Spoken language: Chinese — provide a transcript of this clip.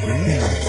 回。